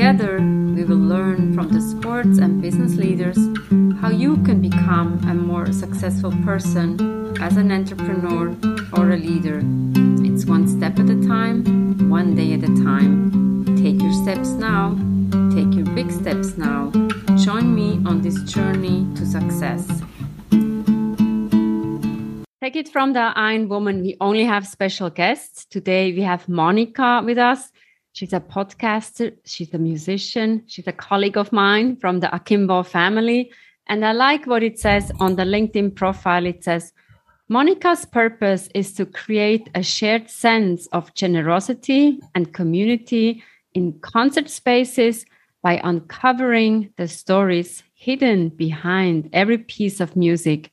Together, we will learn from the sports and business leaders how you can become a more successful person as an entrepreneur or a leader. It's one step at a time, one day at a time. Take your steps now, take your big steps now. Join me on this journey to success. Take it from the Iron Woman. We only have special guests. Today we have Monica with us. She's a podcaster, she's a musician, she's a colleague of mine from the Akimbo family. And I like what it says on the LinkedIn profile. It says, Monica's purpose is to create a shared sense of generosity and community in concert spaces by uncovering the stories hidden behind every piece of music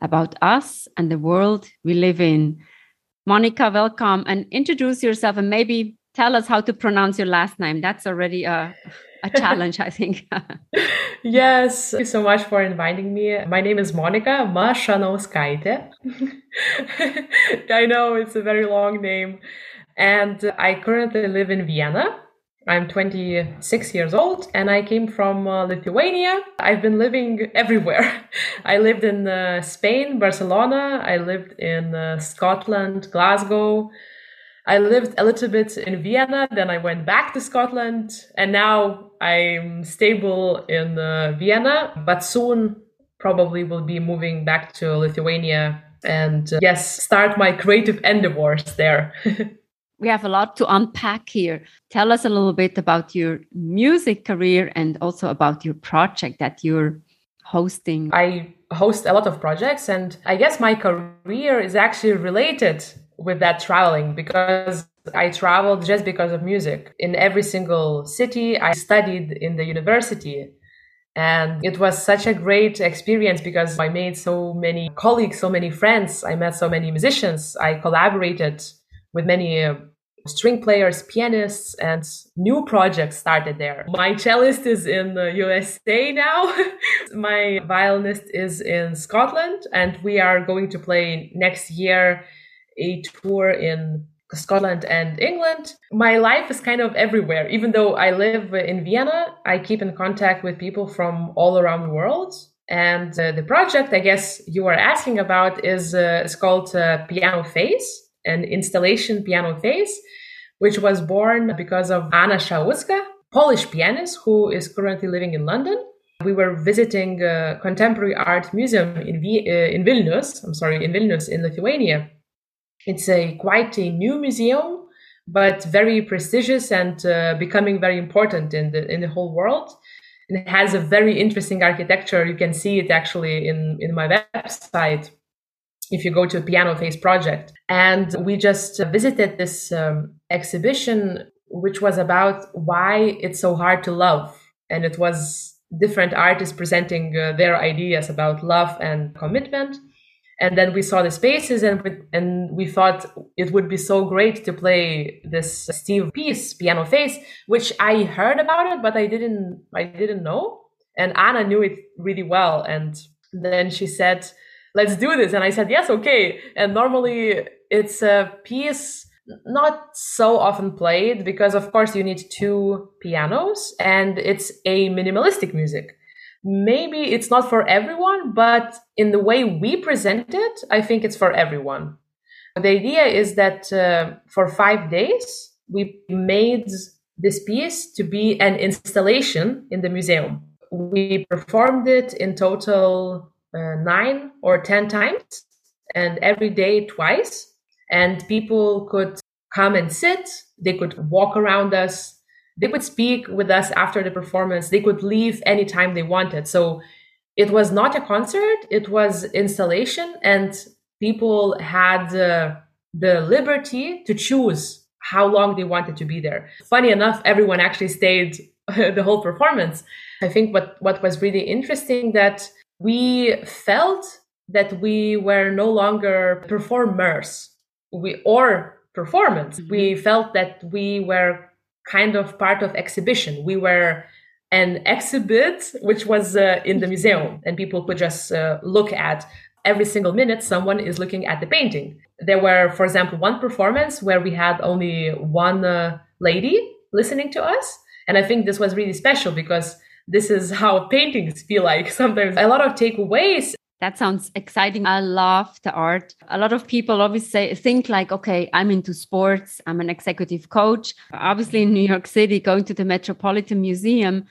about us and the world we live in. Monica, welcome and introduce yourself and maybe tell us how to pronounce your last name. That's already a, a challenge, I think. yes, thank you so much for inviting me. My name is Monica Mashanauskaite. I know it's a very long name. And I currently live in Vienna. I'm 26 years old and I came from uh, Lithuania. I've been living everywhere. I lived in uh, Spain, Barcelona. I lived in uh, Scotland, Glasgow. I lived a little bit in Vienna, then I went back to Scotland, and now I'm stable in uh, Vienna, but soon probably will be moving back to Lithuania and uh, yes, start my creative endeavors there. we have a lot to unpack here. Tell us a little bit about your music career and also about your project that you're hosting. I host a lot of projects, and I guess my career is actually related with that traveling because I traveled just because of music. In every single city, I studied in the university. And it was such a great experience because I made so many colleagues, so many friends. I met so many musicians. I collaborated with many uh, string players, pianists, and new projects started there. My cellist is in the USA now. My violinist is in Scotland, and we are going to play next year a tour in Scotland and England. My life is kind of everywhere. Even though I live in Vienna, I keep in contact with people from all around the world. And uh, the project, I guess you are asking about, is uh, is called uh, Piano Phase, an installation piano Phase, which was born because of Anna Szałauska, Polish pianist who is currently living in London. We were visiting a contemporary art museum in, v- uh, in Vilnius. I'm sorry, in Vilnius in Lithuania it's a quite a new museum, but very prestigious and uh, becoming very important in the in the whole world. And it has a very interesting architecture. You can see it actually in in my website if you go to piano Phase project. And we just visited this um, exhibition, which was about why it's so hard to love. And it was different artists presenting uh, their ideas about love and commitment and then we saw the spaces and we, and we thought it would be so great to play this Steve piece piano phase which I heard about it but I didn't I didn't know. And Anna knew it really well. And then she said let's do this. And I said yes okay. And normally it's a piece not so often played because of course you need two pianos and it's a minimalistic music maybe it's not for everyone, but in the way we present it, I think it's for everyone. The idea is that uh, for five days, we made this piece to be an installation in the museum. We performed it in total uh, nine or 10 times, and every day twice. And people could come and sit, they could walk around us, they would speak with us after the performance. They could leave anytime they wanted. So it was not a concert, it was installation, and people had uh, the liberty to choose how long they wanted to be there. Funny enough, everyone actually stayed the whole performance. I think what, what was really interesting that we felt that we were no longer performers we or performance. Mm-hmm. We felt that we were kind of part of exhibition. We were an exhibit which was uh, in the museum and people could just uh, look at every single minute someone is looking at the painting there were for example one performance where we had only one uh, lady listening to us and i think this was really special because this is how paintings feel like sometimes a lot of takeaways that sounds exciting. I love the art. A lot of people say think like, okay, I'm into sports. I'm an executive coach. Obviously, in New York City, going to the Metropolitan Museum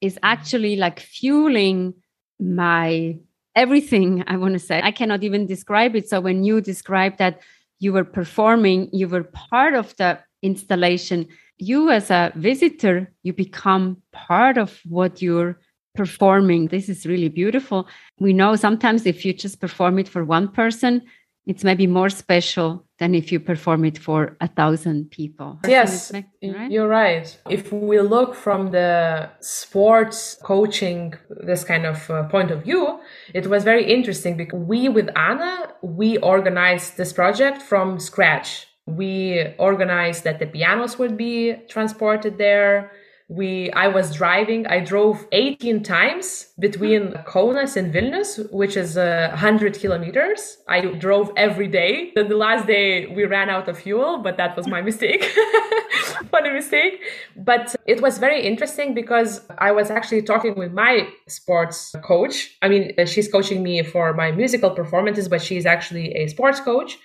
is actually like fueling my everything. I want to say I cannot even describe it. So when you describe that you were performing, you were part of the installation. You as a visitor, you become part of what you're performing. This is really beautiful. We know sometimes if you just perform it for one person, it's maybe more special than if you perform it for a thousand people. Yes, right? you're right. If we look from the sports coaching, this kind of uh, point of view, it was very interesting because we with Anna, we organized this project from scratch. We organized that the pianos would be transported there we i was driving i drove 18 times between kaunas and vilnius which is uh, 100 kilometers. I drove every day. Then the last day we ran out of fuel but that was my mistake. Funny mistake. But it was very interesting because i was actually talking with my sports coach. I mean she's coaching me for my musical performances but she's actually a sports coach.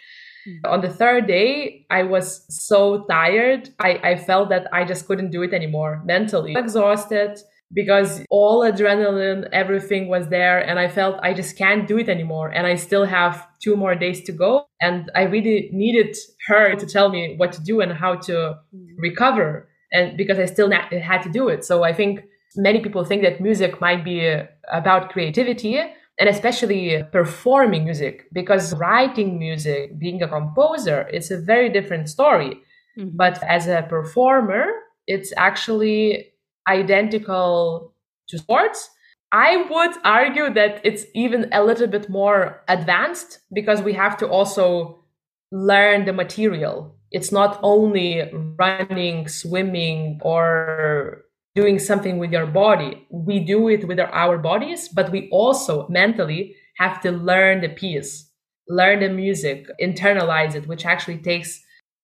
On the third day, I was so tired. I, I felt that I just couldn't do it anymore mentally. Exhausted because all adrenaline, everything was there. And I felt I just can't do it anymore. And I still have two more days to go. And I really needed her to tell me what to do and how to mm-hmm. recover. And because I still had to do it. So I think many people think that music might be about creativity and especially performing music because writing music being a composer it's a very different story. Mm-hmm. but as a performer it's actually identical to sports. I would argue that it's even a little bit more advanced because we have to also learn the material. It's not only running swimming or doing something with your body. We do it with our bodies, but we also mentally have to learn the piece, learn the music, internalize it, which actually takes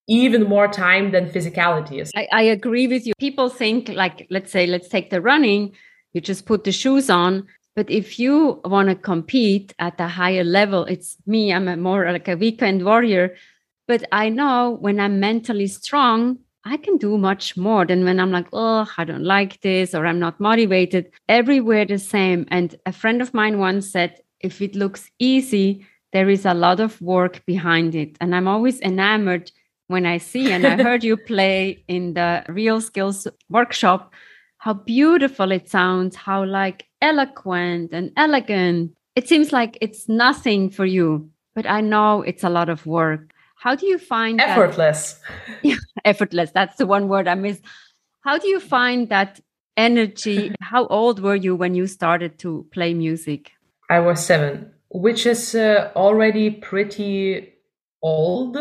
even more time than physicality. I, I agree with you. People think like, let's say, let's take the running, you just put the shoes on. But if you want to compete at a higher level, it's me, I'm a more like a weekend warrior. But I know when I'm mentally strong, I can do much more than when I'm like, oh, I don't like this or I'm not motivated. Everywhere the same. And a friend of mine once said, if it looks easy, there is a lot of work behind it. And I'm always enamored when I see, and I heard you play in the Real Skills workshop, how beautiful it sounds, how like eloquent and elegant. It seems like it's nothing for you, but I know it's a lot of work. How do you find effortless? That, yeah, effortless. That's the one word I miss. How do you find that energy? How old were you when you started to play music? I was seven, which is uh, already pretty old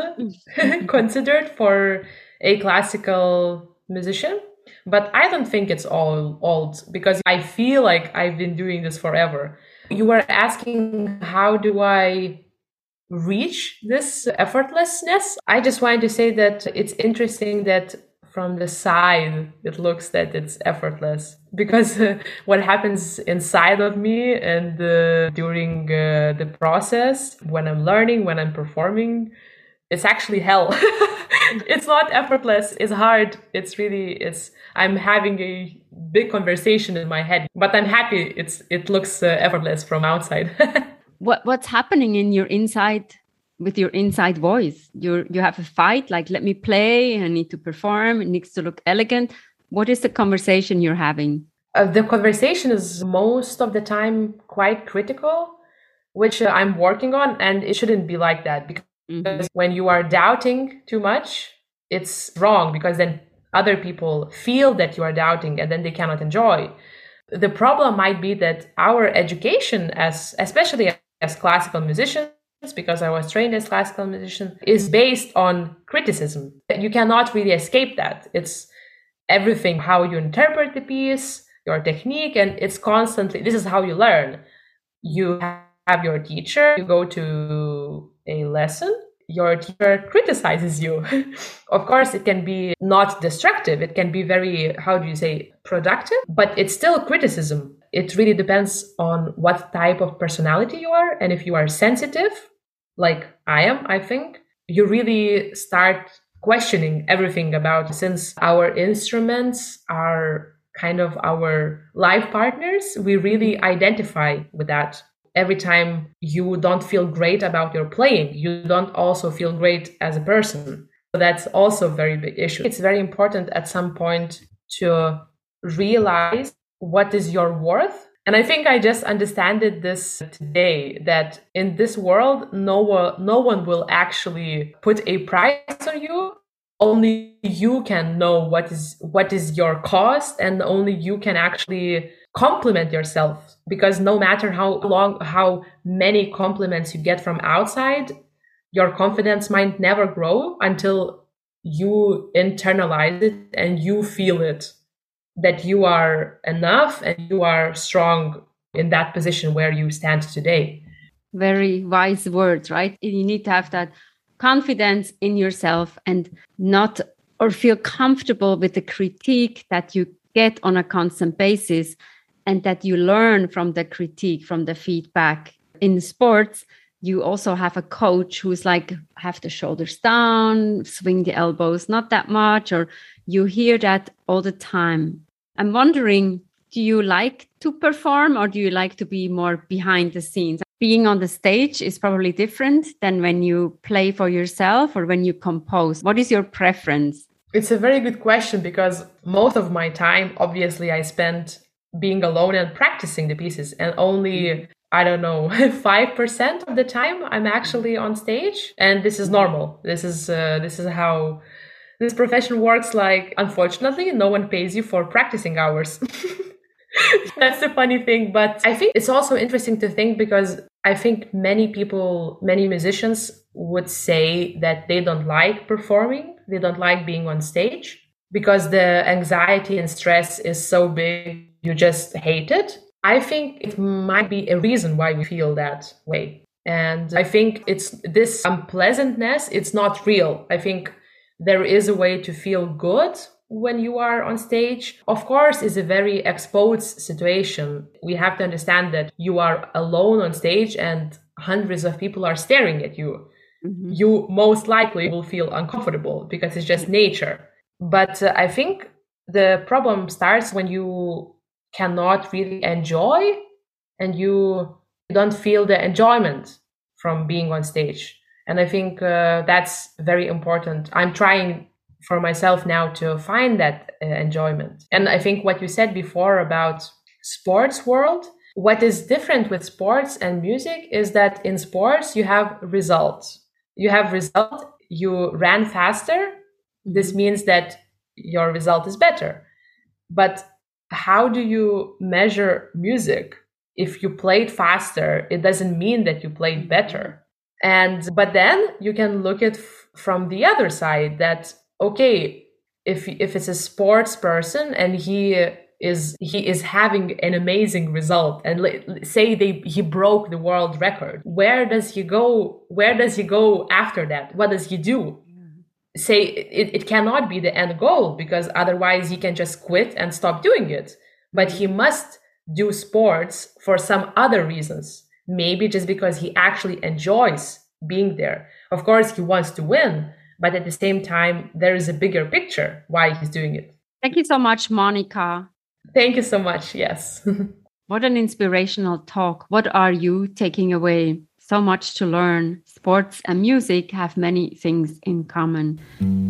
considered for a classical musician. But I don't think it's all old because I feel like I've been doing this forever. You were asking, how do I reach this effortlessness. I just wanted to say that it's interesting that from the side it looks that it's effortless because uh, what happens inside of me and uh, during uh, the process when i'm learning when i'm performing it's actually hell. It's not effortless. It's hard. It's really it's i'm having a big conversation in my head but i'm happy it's it looks uh, effortless from outside what what's happening in your inside with your inside voice you you have a fight like let me play i need to perform it needs to look elegant what is the conversation you're having uh, the conversation is most of the time quite critical which uh, i'm working on and it shouldn't be like that because mm -hmm. when you are doubting too much it's wrong because then other people feel that you are doubting and then they cannot enjoy. The problem might be that our education as especially as classical musicians because I was trained as classical musician is based on criticism. You cannot really escape that. It's everything how you interpret the piece, your technique and it's constantly this is how you learn. You have your teacher, you go to a lesson your teacher criticizes you. of course, it can be not destructive. It can be very, how do you say, productive, but it's still criticism. It really depends on what type of personality you are. And if you are sensitive, like I am, I think, you really start questioning everything about since our instruments are kind of our life partners, we really identify with that every time you don't feel great about your playing, you don't also feel great as a person. So that's also a very big issue. It's very important at some point to realize what is your worth. And I think I just understand this today that in this world, no one, no one will actually put a price on you. Only you can know what is what is your cost, and only you can actually compliment yourself because no matter how long how many compliments you get from outside your confidence might never grow until you internalize it and you feel it that you are enough and you are strong in that position where you stand today very wise words right you need to have that confidence in yourself and not or feel comfortable with the critique that you get on a constant basis and that you learn from the critique, from the feedback. In sports, you also have a coach who's like, have the shoulders down, swing the elbows not that much, or you hear that all the time. I'm wondering, do you like to perform or do you like to be more behind the scenes? Being on the stage is probably different than when you play for yourself or when you compose. What is your preference? It's a very good question because most of my time, obviously, I spent being alone and practicing the pieces and only I don't know, 5% of the time I'm actually on stage and this is normal. This is uh, this is how this profession works like unfortunately no one pays you for practicing hours. That's the funny thing, but I think it's also interesting to think because I think many people, many musicians would say that they don't like performing, they don't like being on stage because the anxiety and stress is so big you just hate it. I think it might be a reason why we feel that way. And I think it's this unpleasantness, it's not real. I think there is a way to feel good when you are on stage. Of course, it's a very exposed situation. We have to understand that you are alone on stage and hundreds of people are staring at you. Mm-hmm. You most likely will feel uncomfortable because it's just nature. But uh, I think the problem starts when you cannot really enjoy and you don't feel the enjoyment from being on stage. And i think uh, that's very important. I'm trying for myself now to find that uh, enjoyment. And i think what you said before about sports world what is different with sports and music is that in sports you have results. You have result you ran faster. This means that your result is better. But how do you measure music? If you played faster, it doesn't mean that you played better. And but then you can look at f- from the other side that okay, if if it's a sports person and he is he is having an amazing result and say they he broke the world record where does he go where does he go after that what does he do say it, it cannot be the end goal because otherwise he can just quit and stop doing it. But he must do sports for some other reasons. Maybe just because he actually enjoys being there. Of course he wants to win but at the same time there is a bigger picture why he's doing it. Thank you so much monica. Thank you so much yes. What an inspirational talk. What are you taking away so much to learn. Sports and music have many things in common.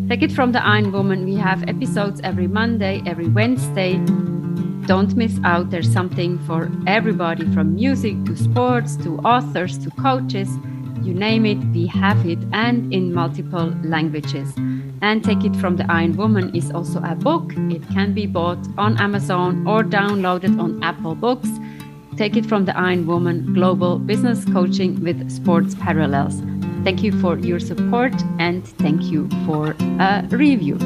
Take it from the Iron Woman. We have episodes every Monday, every Wednesday. Don't miss out. There's something for everybody from music to sports to authors to coaches. You name it, we have it, and in multiple languages. And Take It From the Iron Woman is also a book. It can be bought on Amazon or downloaded on Apple Books. Take It From the Iron Woman Global Business Coaching with Sports Parallels. Thank you for your support and thank you for a review.